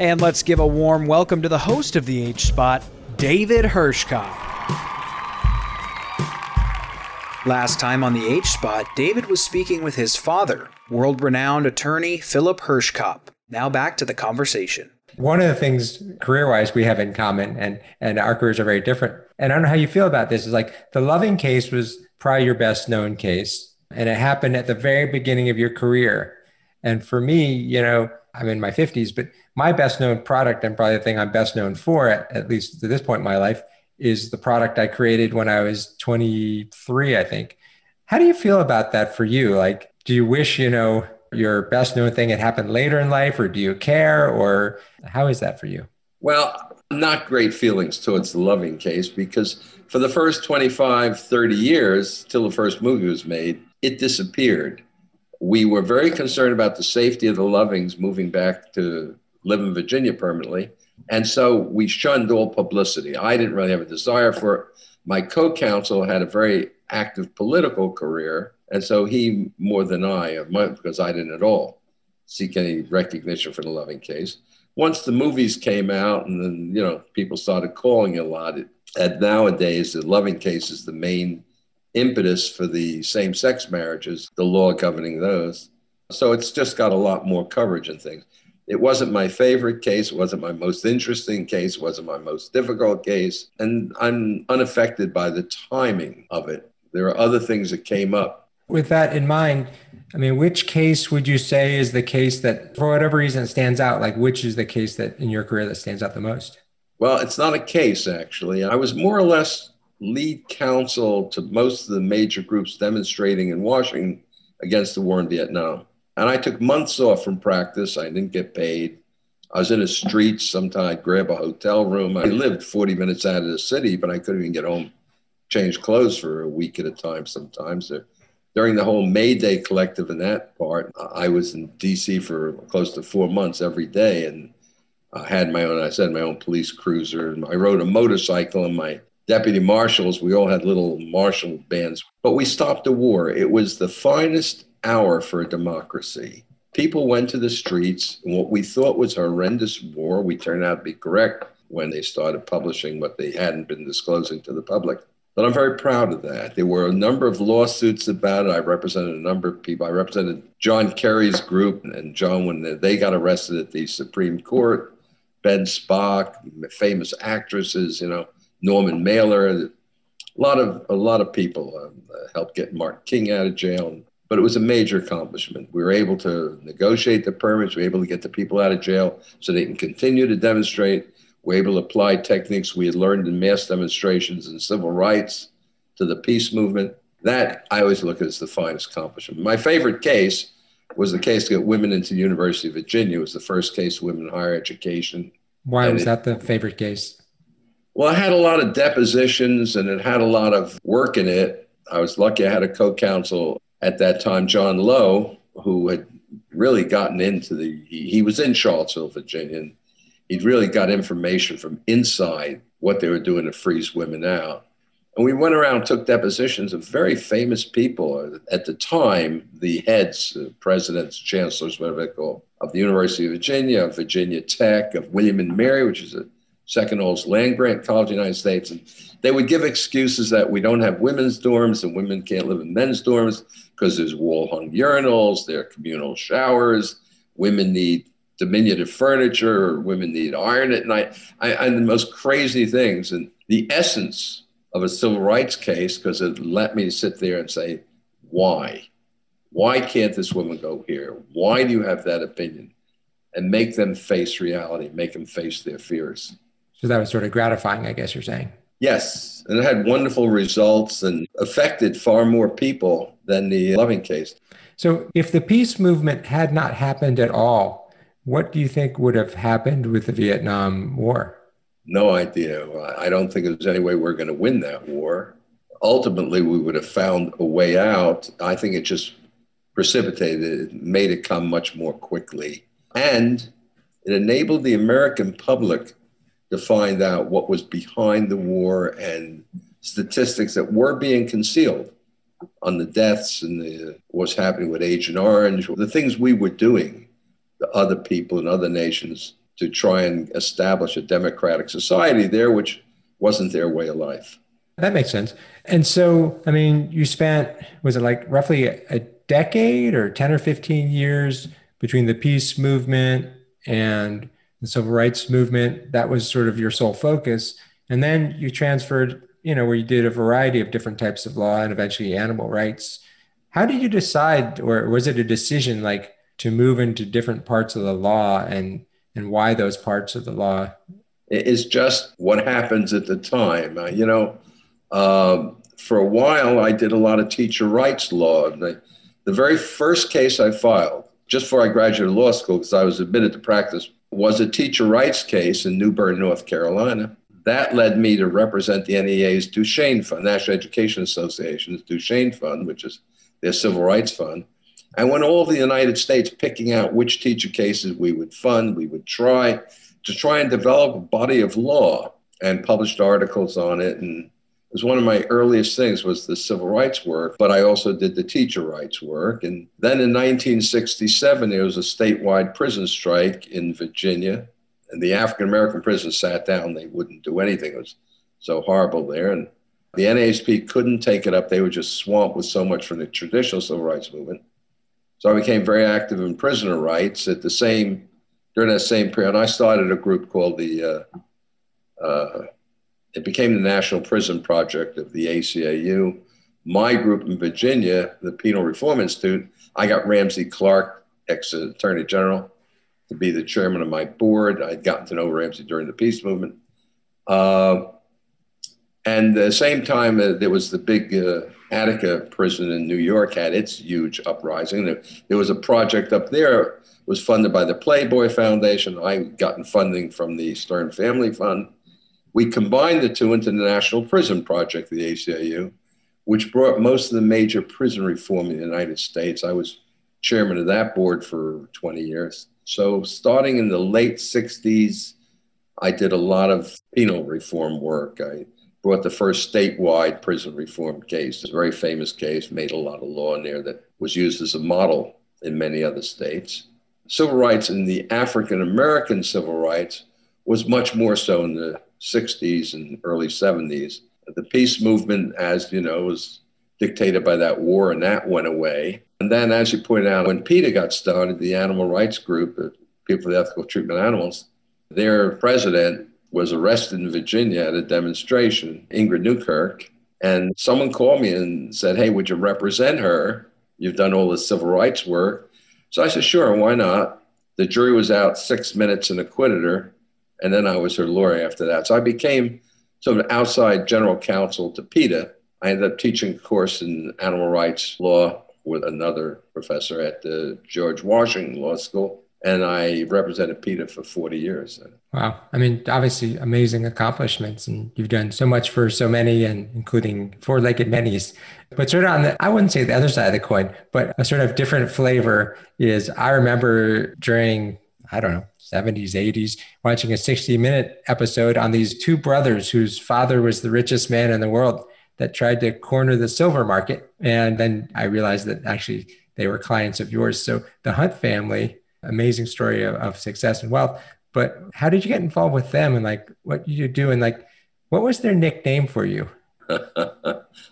And let's give a warm welcome to the host of the H Spot, David Hirschkop. Last time on the H Spot, David was speaking with his father, world renowned attorney Philip Hirschkop. Now back to the conversation. One of the things career wise we have in common, and, and our careers are very different. And I don't know how you feel about this, is like the Loving case was probably your best known case. And it happened at the very beginning of your career. And for me, you know, I'm in my 50s, but my best known product and probably the thing I'm best known for, at, least to this point in my life, is the product I created when I was 23, I think. How do you feel about that for you? Like, do you wish, you know, your best known thing had happened later in life, or do you care, or how is that for you? Well, not great feelings towards the Loving case because for the first 25, 30 years, till the first movie was made, it disappeared. We were very concerned about the safety of the Lovings moving back to live in Virginia permanently. And so we shunned all publicity. I didn't really have a desire for it. My co counsel had a very active political career. And so he, more than I, because I didn't at all seek any recognition for the Loving case. Once the movies came out and then, you know, people started calling a lot, it, and nowadays the Loving case is the main impetus for the same sex marriages, the law governing those. So it's just got a lot more coverage and things. It wasn't my favorite case, it wasn't my most interesting case, it wasn't my most difficult case. And I'm unaffected by the timing of it. There are other things that came up. With that in mind, I mean, which case would you say is the case that, for whatever reason, stands out? Like, which is the case that in your career that stands out the most? Well, it's not a case, actually. I was more or less lead counsel to most of the major groups demonstrating in Washington against the war in Vietnam. And I took months off from practice. I didn't get paid. I was in the streets. Sometimes I'd grab a hotel room. I lived 40 minutes out of the city, but I couldn't even get home, change clothes for a week at a time sometimes. During the whole May Day collective in that part, I was in DC for close to four months every day and I had my own, I said, my own police cruiser. I rode a motorcycle and my deputy marshals, we all had little marshal bands, but we stopped the war. It was the finest hour for a democracy. People went to the streets, and what we thought was horrendous war, we turned out to be correct when they started publishing what they hadn't been disclosing to the public. But I'm very proud of that. There were a number of lawsuits about it. I represented a number of people. I represented John Kerry's group, and John, when they got arrested at the Supreme Court, Ben Spock, famous actresses, you know, Norman Mailer, a lot of a lot of people um, helped get Martin King out of jail but it was a major accomplishment. We were able to negotiate the permits, we were able to get the people out of jail so they can continue to demonstrate. We were able to apply techniques we had learned in mass demonstrations and civil rights to the peace movement. That I always look at as the finest accomplishment. My favorite case was the case to get women into the University of Virginia. It was the first case of women in higher education. Why and was it, that the favorite case? Well, I had a lot of depositions and it had a lot of work in it. I was lucky I had a co counsel at that time, John Lowe, who had really gotten into the, he, he was in Charlottesville, Virginia, and he'd really got information from inside what they were doing to freeze women out. And we went around, took depositions of very famous people at the time, the heads, uh, presidents, chancellors, whatever they call, of the University of Virginia, of Virginia Tech, of William and Mary, which is a second oldest land grant college in the United States. And they would give excuses that we don't have women's dorms and women can't live in men's dorms because there's wall hung urinals, there are communal showers, women need diminutive furniture, or women need iron at night, I, and the most crazy things. And the essence of a civil rights case, because it let me sit there and say, why? Why can't this woman go here? Why do you have that opinion? And make them face reality, make them face their fears. So that was sort of gratifying, I guess you're saying. Yes, and it had wonderful results and affected far more people than the Loving case. So, if the peace movement had not happened at all, what do you think would have happened with the Vietnam War? No idea. I don't think there's any way we're going to win that war. Ultimately, we would have found a way out. I think it just precipitated it, made it come much more quickly. And it enabled the American public to find out what was behind the war and statistics that were being concealed on the deaths and the, what's happening with Agent Orange, the things we were doing to other people and other nations to try and establish a democratic society there, which wasn't their way of life. That makes sense. And so, I mean, you spent, was it like roughly a decade or 10 or 15 years between the peace movement and the civil rights movement? That was sort of your sole focus. And then you transferred, you know, where you did a variety of different types of law and eventually animal rights. How did you decide, or was it a decision like to move into different parts of the law and, and why those parts of the law? It's just what happens at the time. Uh, you know, um, for a while, I did a lot of teacher rights law. The, the very first case I filed, just before I graduated law school, because I was admitted to practice, was a teacher rights case in New Bern, North Carolina. That led me to represent the NEA's DuShane Fund, National Education Association's DuShane Fund, which is their civil rights fund. And when all over the United States picking out which teacher cases we would fund, we would try to try and develop a body of law and published articles on it and was one of my earliest things was the civil rights work, but I also did the teacher rights work. And then in 1967, there was a statewide prison strike in Virginia, and the African American prisons sat down. They wouldn't do anything. It was so horrible there. And the NASP couldn't take it up. They were just swamped with so much from the traditional civil rights movement. So I became very active in prisoner rights at the same, during that same period. I started a group called the uh, uh, it became the National Prison Project of the ACLU. My group in Virginia, the Penal Reform Institute, I got Ramsey Clark, ex Attorney General, to be the chairman of my board. I'd gotten to know Ramsey during the peace movement. Uh, and the same time, uh, there was the big uh, Attica prison in New York had its huge uprising. There, there was a project up there was funded by the Playboy Foundation. I gotten funding from the Stern Family Fund we combined the two into the National Prison Project, the ACLU, which brought most of the major prison reform in the United States. I was chairman of that board for 20 years. So, starting in the late 60s, I did a lot of penal reform work. I brought the first statewide prison reform case, a very famous case, made a lot of law in there that was used as a model in many other states. Civil rights and the African American civil rights was much more so in the 60s and early 70s. The peace movement, as you know, was dictated by that war, and that went away. And then, as you pointed out, when PETA got started, the animal rights group, uh, People for the Ethical Treatment of Animals, their president was arrested in Virginia at a demonstration, Ingrid Newkirk. And someone called me and said, Hey, would you represent her? You've done all this civil rights work. So I said, Sure, why not? The jury was out six minutes and acquitted her. And then I was her lawyer after that. So I became sort of outside general counsel to PETA. I ended up teaching a course in animal rights law with another professor at the George Washington Law School. And I represented PETA for 40 years. Wow. I mean, obviously amazing accomplishments. And you've done so much for so many, and including four legged minis. But sort of on the, I wouldn't say the other side of the coin, but a sort of different flavor is I remember during, I don't know, 70s, 80s, watching a 60 minute episode on these two brothers whose father was the richest man in the world that tried to corner the silver market. And then I realized that actually they were clients of yours. So the Hunt family, amazing story of, of success and wealth. But how did you get involved with them and like what did you do and like what was their nickname for you?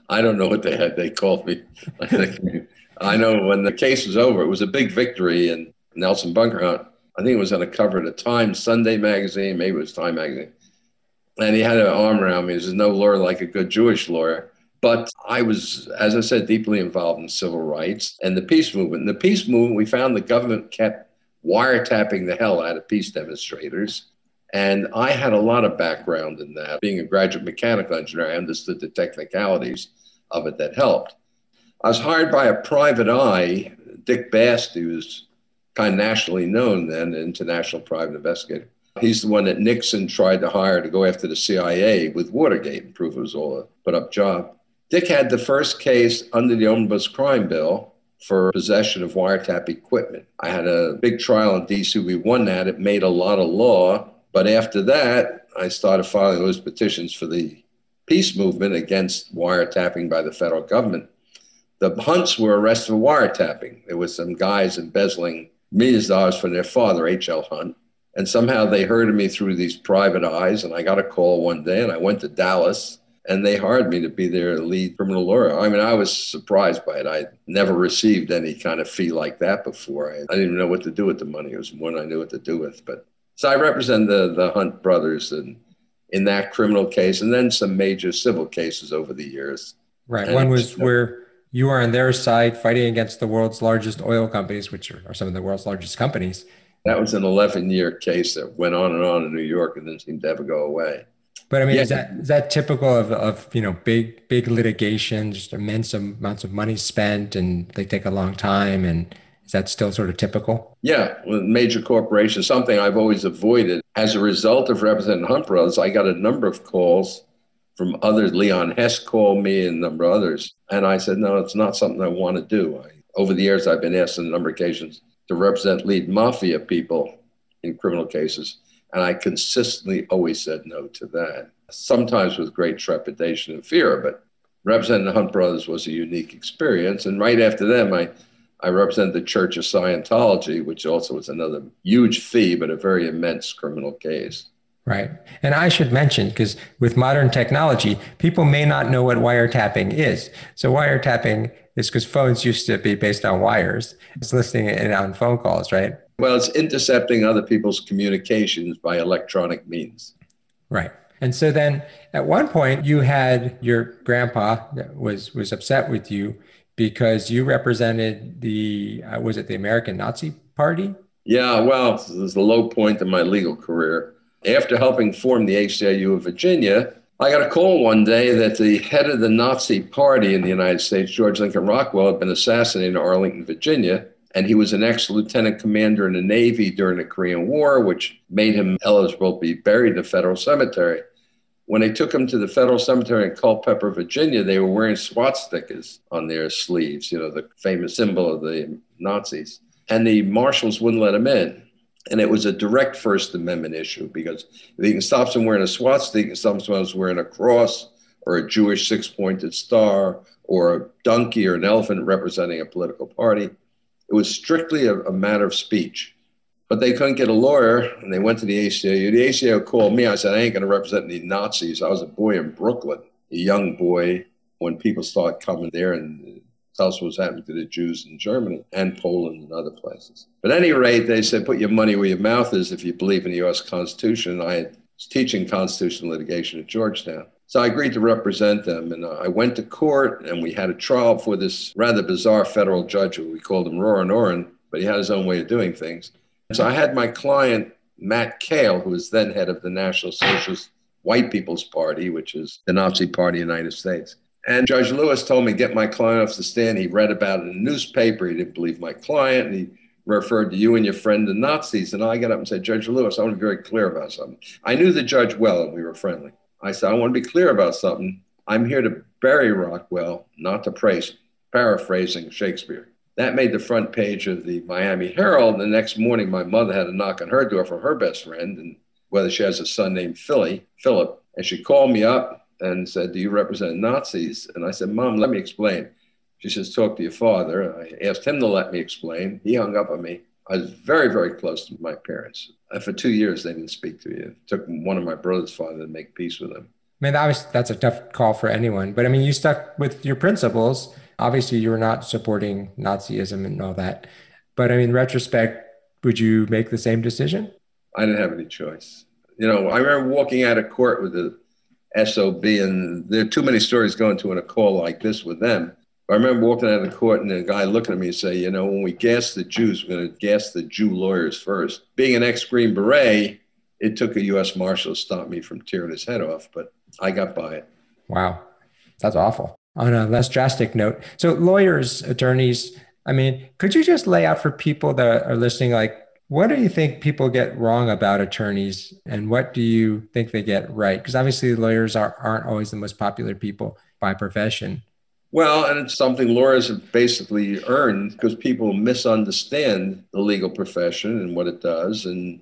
I don't know what they had. They called me. I know when the case was over, it was a big victory, and Nelson Bunker Hunt I think it was on the cover of the Time Sunday magazine, maybe it was Time magazine. And he had an arm around me. There's no lawyer like a good Jewish lawyer. But I was, as I said, deeply involved in civil rights and the peace movement. In the peace movement, we found the government kept wiretapping the hell out of peace demonstrators. And I had a lot of background in that. Being a graduate mechanical engineer, I understood the technicalities of it that helped. I was hired by a private eye, Dick Bast, was kind of nationally known then, international private investigator. He's the one that Nixon tried to hire to go after the CIA with Watergate and prove it was all a put up job. Dick had the first case under the Omnibus Crime Bill for possession of wiretap equipment. I had a big trial in DC. We won that. It made a lot of law. But after that, I started filing those petitions for the peace movement against wiretapping by the federal government. The Hunts were arrested for wiretapping. There was some guys embezzling millions of dollars for their father, H.L. Hunt, And somehow they heard of me through these private eyes. And I got a call one day and I went to Dallas and they hired me to be their lead criminal lawyer. I mean, I was surprised by it. I never received any kind of fee like that before. I, I didn't even know what to do with the money. It was one I knew what to do with. But so I represent the, the Hunt brothers and in that criminal case and then some major civil cases over the years. Right. And One was uh, where you are on their side fighting against the world's largest oil companies, which are, are some of the world's largest companies. That was an 11 year case that went on and on in New York and didn't seem to ever go away. But I mean, yeah. is that is that typical of, of you know big big litigation, just immense amounts of money spent, and they take a long time, and is that still sort of typical? Yeah, with major corporations, something I've always avoided. As a result of representing Hunt Brothers, I got a number of calls from others. Leon Hess called me and a number of others, and I said, no, it's not something I want to do. I, over the years, I've been asked on a number of occasions to represent lead mafia people in criminal cases and I consistently always said no to that, sometimes with great trepidation and fear. But representing the Hunt Brothers was a unique experience. And right after them, I, I represented the Church of Scientology, which also was another huge fee, but a very immense criminal case. Right. And I should mention, because with modern technology, people may not know what wiretapping is. So, wiretapping is because phones used to be based on wires, it's listening in on phone calls, right? Well, it's intercepting other people's communications by electronic means. Right. And so then at one point you had your grandpa that was was upset with you because you represented the uh, was it the American Nazi Party? Yeah, well, this is the low point in my legal career. After helping form the ACLU of Virginia, I got a call one day that the head of the Nazi Party in the United States, George Lincoln Rockwell, had been assassinated in Arlington, Virginia, and he was an ex lieutenant commander in the Navy during the Korean War, which made him eligible to be buried in the federal cemetery. When they took him to the federal cemetery in Culpeper, Virginia, they were wearing swastikas on their sleeves, you know, the famous symbol of the Nazis. And the marshals wouldn't let him in. And it was a direct First Amendment issue because if he can stop someone wearing a swastika, can stop wearing a cross or a Jewish six pointed star or a donkey or an elephant representing a political party. It was strictly a, a matter of speech. But they couldn't get a lawyer, and they went to the ACLU. The ACLU called me. I said, I ain't going to represent any Nazis. I was a boy in Brooklyn, a young boy, when people started coming there and tell us what was happening to the Jews in Germany and Poland and other places. But at any rate, they said, put your money where your mouth is if you believe in the U.S. Constitution. I was teaching constitutional litigation at Georgetown. So I agreed to represent them. And I went to court and we had a trial for this rather bizarre federal judge who we called him Roran Oren, but he had his own way of doing things. So I had my client, Matt Koehl, who was then head of the National Socialist White People's Party, which is the Nazi Party in the United States. And Judge Lewis told me get my client off the stand. He read about it in the newspaper. He didn't believe my client. And he referred to you and your friend the Nazis. And I got up and said, Judge Lewis, I want to be very clear about something. I knew the judge well and we were friendly. I said, I want to be clear about something. I'm here to bury Rockwell, not to praise. Paraphrasing Shakespeare. That made the front page of the Miami Herald. The next morning, my mother had a knock on her door from her best friend, and whether she has a son named Philly, Philip. And she called me up and said, Do you represent Nazis? And I said, Mom, let me explain. She says, Talk to your father. I asked him to let me explain. He hung up on me. I was very, very close to my parents. And for two years, they didn't speak to me. It took one of my brother's father to make peace with them. I mean, obviously, that's a tough call for anyone. But I mean, you stuck with your principles. Obviously, you were not supporting Nazism and all that. But I mean, retrospect, would you make the same decision? I didn't have any choice. You know, I remember walking out of court with the SOB, and there are too many stories going to in a call like this with them. I remember walking out of the court and the guy looking at me and say, you know, when we gas the Jews, we're going to gas the Jew lawyers first. Being an ex-Green Beret, it took a U.S. Marshal to stop me from tearing his head off, but I got by it. Wow. That's awful. On a less drastic note, so lawyers, attorneys, I mean, could you just lay out for people that are listening, like, what do you think people get wrong about attorneys and what do you think they get right? Because obviously lawyers are, aren't always the most popular people by profession. Well, and it's something lawyers have basically earned because people misunderstand the legal profession and what it does. And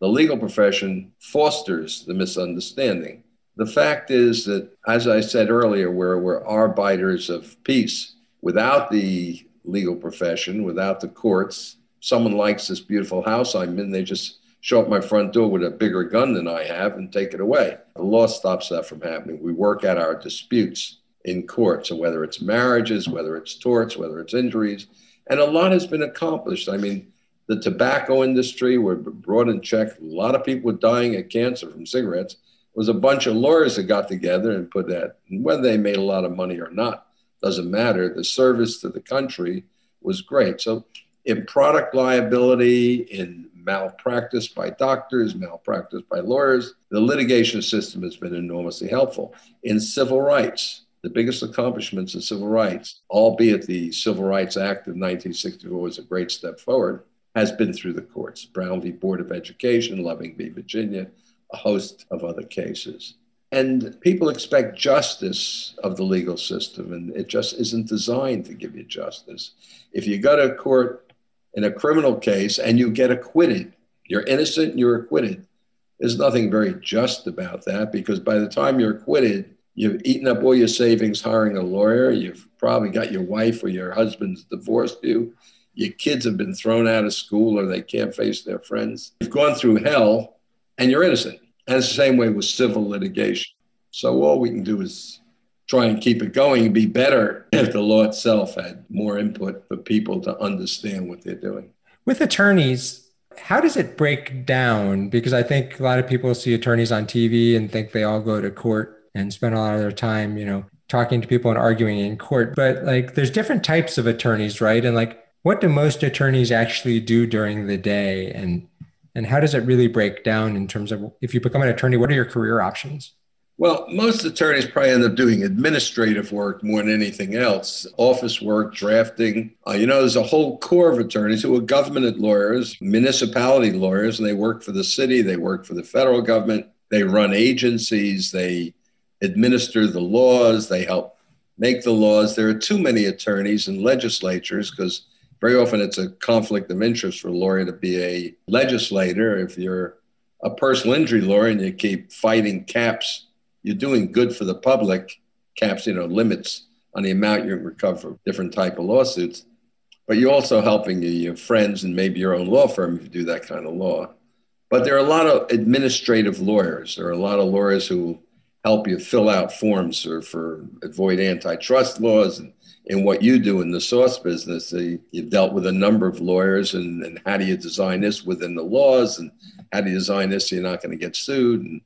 the legal profession fosters the misunderstanding. The fact is that, as I said earlier, we're, we're arbiters of peace. Without the legal profession, without the courts, someone likes this beautiful house I'm in, they just show up my front door with a bigger gun than I have and take it away. The law stops that from happening. We work out our disputes in court. So whether it's marriages, whether it's torts, whether it's injuries, and a lot has been accomplished. I mean, the tobacco industry were brought in check. A lot of people were dying of cancer from cigarettes. It was a bunch of lawyers that got together and put that. Whether they made a lot of money or not doesn't matter. The service to the country was great. So in product liability, in malpractice by doctors, malpractice by lawyers, the litigation system has been enormously helpful. In civil rights, the biggest accomplishments in civil rights, albeit the Civil Rights Act of 1964 was a great step forward, has been through the courts. Brown v. Board of Education, Loving v. Virginia, a host of other cases. And people expect justice of the legal system, and it just isn't designed to give you justice. If you go to court in a criminal case and you get acquitted, you're innocent, you're acquitted. There's nothing very just about that because by the time you're acquitted, you've eaten up all your savings hiring a lawyer. You've probably got your wife or your husband's divorced you. Your kids have been thrown out of school or they can't face their friends. You've gone through hell and you're innocent. And it's the same way with civil litigation. So all we can do is try and keep it going and be better if the law itself had more input for people to understand what they're doing. With attorneys, how does it break down? Because I think a lot of people see attorneys on TV and think they all go to court and spend a lot of their time, you know, talking to people and arguing in court. But like there's different types of attorneys, right? And like what do most attorneys actually do during the day and and how does it really break down in terms of if you become an attorney, what are your career options? Well, most attorneys probably end up doing administrative work more than anything else, office work, drafting. Uh, you know, there's a whole core of attorneys who are government lawyers, municipality lawyers, and they work for the city, they work for the federal government, they run agencies, they administer the laws, they help make the laws. There are too many attorneys and legislatures because very often it's a conflict of interest for a lawyer to be a legislator. If you're a personal injury lawyer and you keep fighting caps you're doing good for the public, caps, you know, limits on the amount you recover different type of lawsuits. But you're also helping your, friends and maybe your own law firm if you do that kind of law. But there are a lot of administrative lawyers. There are a lot of lawyers who help you fill out forms or for avoid antitrust laws. And in what you do in the sauce business, you've dealt with a number of lawyers and, and how do you design this within the laws and how do you design this so you're not going to get sued and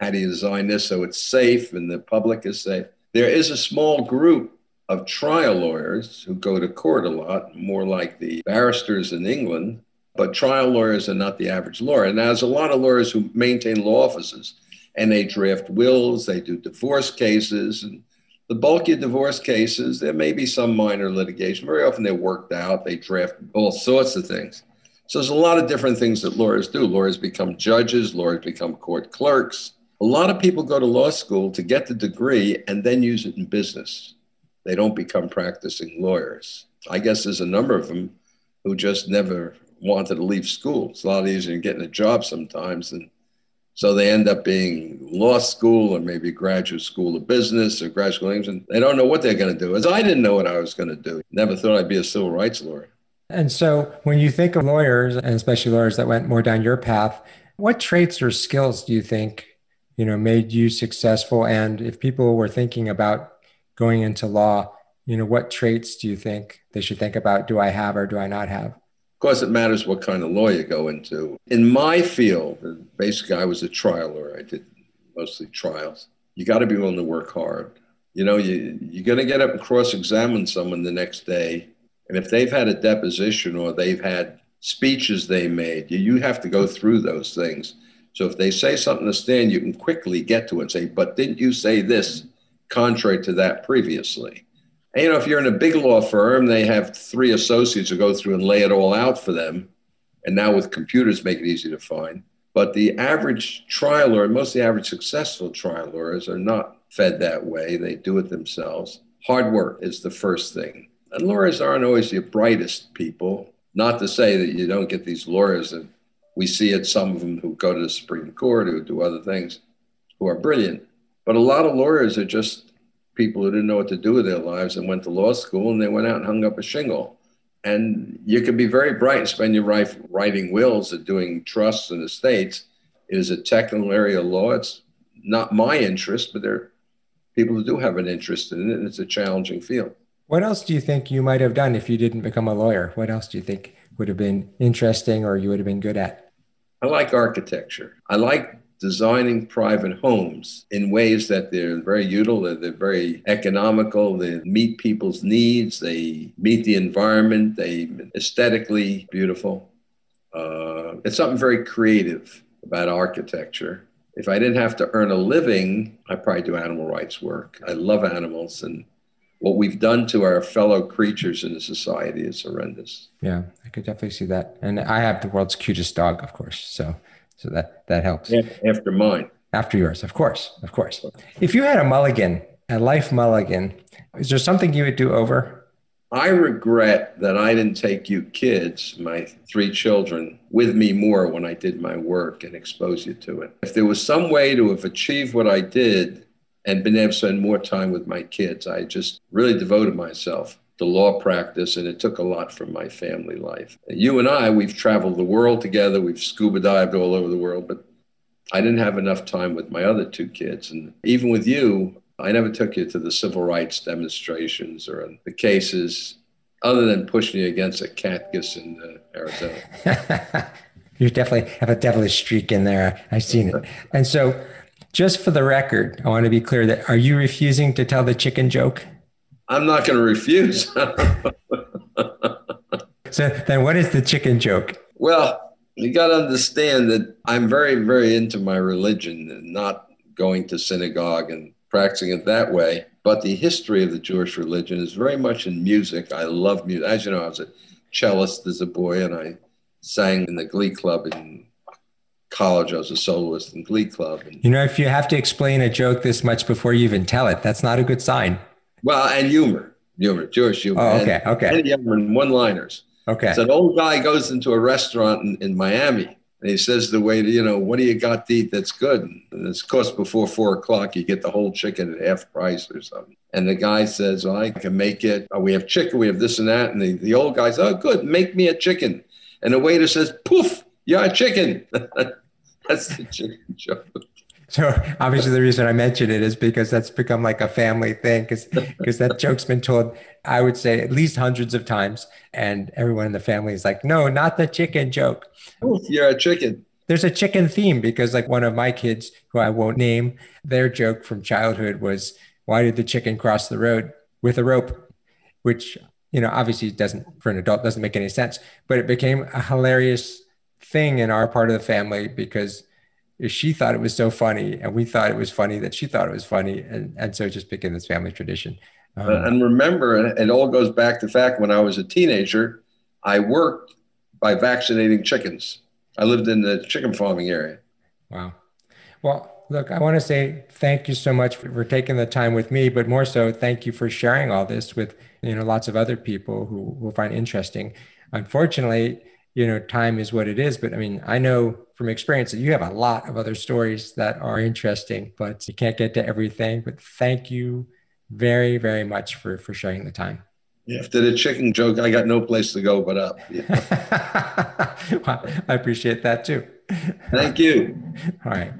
how do you design this so it's safe and the public is safe? There is a small group of trial lawyers who go to court a lot, more like the barristers in England, but trial lawyers are not the average lawyer. And there's a lot of lawyers who maintain law offices and they draft wills, they do divorce cases. And the bulky divorce cases, there may be some minor litigation. Very often they're worked out, they draft all sorts of things. So there's a lot of different things that lawyers do. Lawyers become judges, lawyers become court clerks. A lot of people go to law school to get the degree and then use it in business. They don't become practicing lawyers. I guess there's a number of them who just never wanted to leave school. It's a lot easier than getting a job sometimes. And so they end up being law school or maybe graduate school of business or graduate school. And they don't know what they're going to do. As I didn't know what I was going to do. Never thought I'd be a civil rights lawyer. And so when you think of lawyers, and especially lawyers that went more down your path, what traits or skills do you think you know made you successful? And if people were thinking about going into law you know what traits do you think they should think about? Do i have or do i not have? Of course it matters what kind of law you go into. In my field basically i was a trial lawyer. I did mostly trials. You got to be willing to work hard. You know you, you're going to get up and cross-examine someone the next day and if they've had a deposition or they've had speeches they made you, you have to go through those things so if they say something to stand, you can quickly get to it and say, but didn't you say this contrary to that previously? And, you know, if you're in a big law firm, they have three associates who go through and lay it all out for them. And now with computers, make it easy to find. But the average trial lawyer, most of the average successful trial lawyers are not fed that way. They do it themselves. Hard work is the first thing. And lawyers aren't always the brightest people. Not to say that you don't get these lawyers that we see it, some of them who go to the Supreme Court, who do other things, who are brilliant. But a lot of lawyers are just people who didn't know what to do with their lives and went to law school and they went out and hung up a shingle. And you can be very bright and spend your life writing wills and doing trusts and estates. It is a technical area of law. It's not my interest, but there are people who do have an interest in it, and it's a challenging field. What else do you think you might have done if you didn't become a lawyer? What else do you think would have been interesting or you would have been good at? I like architecture. I like designing private homes in ways that they're very useful, they're very economical, they meet people's needs, they meet the environment, they aesthetically beautiful. Uh, it's something very creative about architecture. If I didn't have to earn a living, I'd probably do animal rights work. I love animals and what we've done to our fellow creatures in the society is horrendous. Yeah, I could definitely see that. And I have the world's cutest dog, of course. So so that that helps. After mine. After yours, of course, of course. If you had a mulligan, a life mulligan, is there something you would do over? I regret that I didn't take you kids, my three children, with me more when I did my work and expose you to it. If there was some way to have achieved what I did and been able to spend more time with my kids, I just really devoted myself to law practice, and it took a lot from my family life. You and I, we've traveled the world together, we've scuba dived all over the world, but I didn't have enough time with my other two kids. And even with you, I never took you to the civil rights demonstrations or the cases other than pushing you against a cactus in uh, Arizona. you definitely have a devilish streak in there. I've seen it. And so, just for the record, I want to be clear that are you refusing to tell the chicken joke? I'm not going to refuse. so then, what is the chicken joke? Well, you got to understand that I'm very, very into my religion and not going to synagogue and practicing it that way. But the history of the Jewish religion is very much in music. I love music. As you know, I was a cellist as a boy, and I sang in the Glee Club in college. I was a soloist in Glee Club. And, you know, if you have to explain a joke this much before you even tell it, that's not a good sign. Well, and humor, humor, Jewish humor. Oh, okay, and, okay. And humor and one-liners. Okay. So an old guy goes into a restaurant in, in Miami and he says to the waiter, you know, what do you got to eat that's good? And it's cost before four o'clock. You get the whole chicken at half price or something. And the guy says, well, I can make it. Oh, we have chicken, we have this and that. And the, the old guy says, oh, good, make me a chicken. And the waiter says, poof, you're a chicken. that's the chicken joke. So obviously the reason I mention it is because that's become like a family thing because because that joke's been told I would say at least hundreds of times and everyone in the family is like no not the chicken joke. You're a chicken. There's a chicken theme because like one of my kids who I won't name their joke from childhood was why did the chicken cross the road with a rope which you know obviously doesn't for an adult doesn't make any sense but it became a hilarious thing in our part of the family because she thought it was so funny and we thought it was funny that she thought it was funny. And, and so just became this family tradition. Um, and remember it all goes back to the fact when i was a teenager i worked by vaccinating chickens. I lived in the chicken farming area. Wow. Well look i want to say thank you so much for, for taking the time with me but more so thank you for sharing all this with you know lots of other people who will find interesting. Unfortunately you know time is what it is. But i mean i know from experience that you have a lot of other stories that are interesting but you can't get to everything. But thank you very very much for for sharing the time. After the chicken joke i got no place to go but up. Yeah. well, i appreciate that too. Thank you. All right.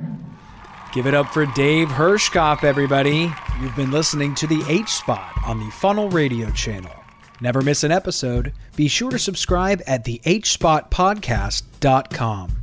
Give it up for Dave Hirschkop, everybody. You've been listening to the H Spot on the Funnel Radio channel. Never miss an episode. Be sure to subscribe at thehspotpodcast.com.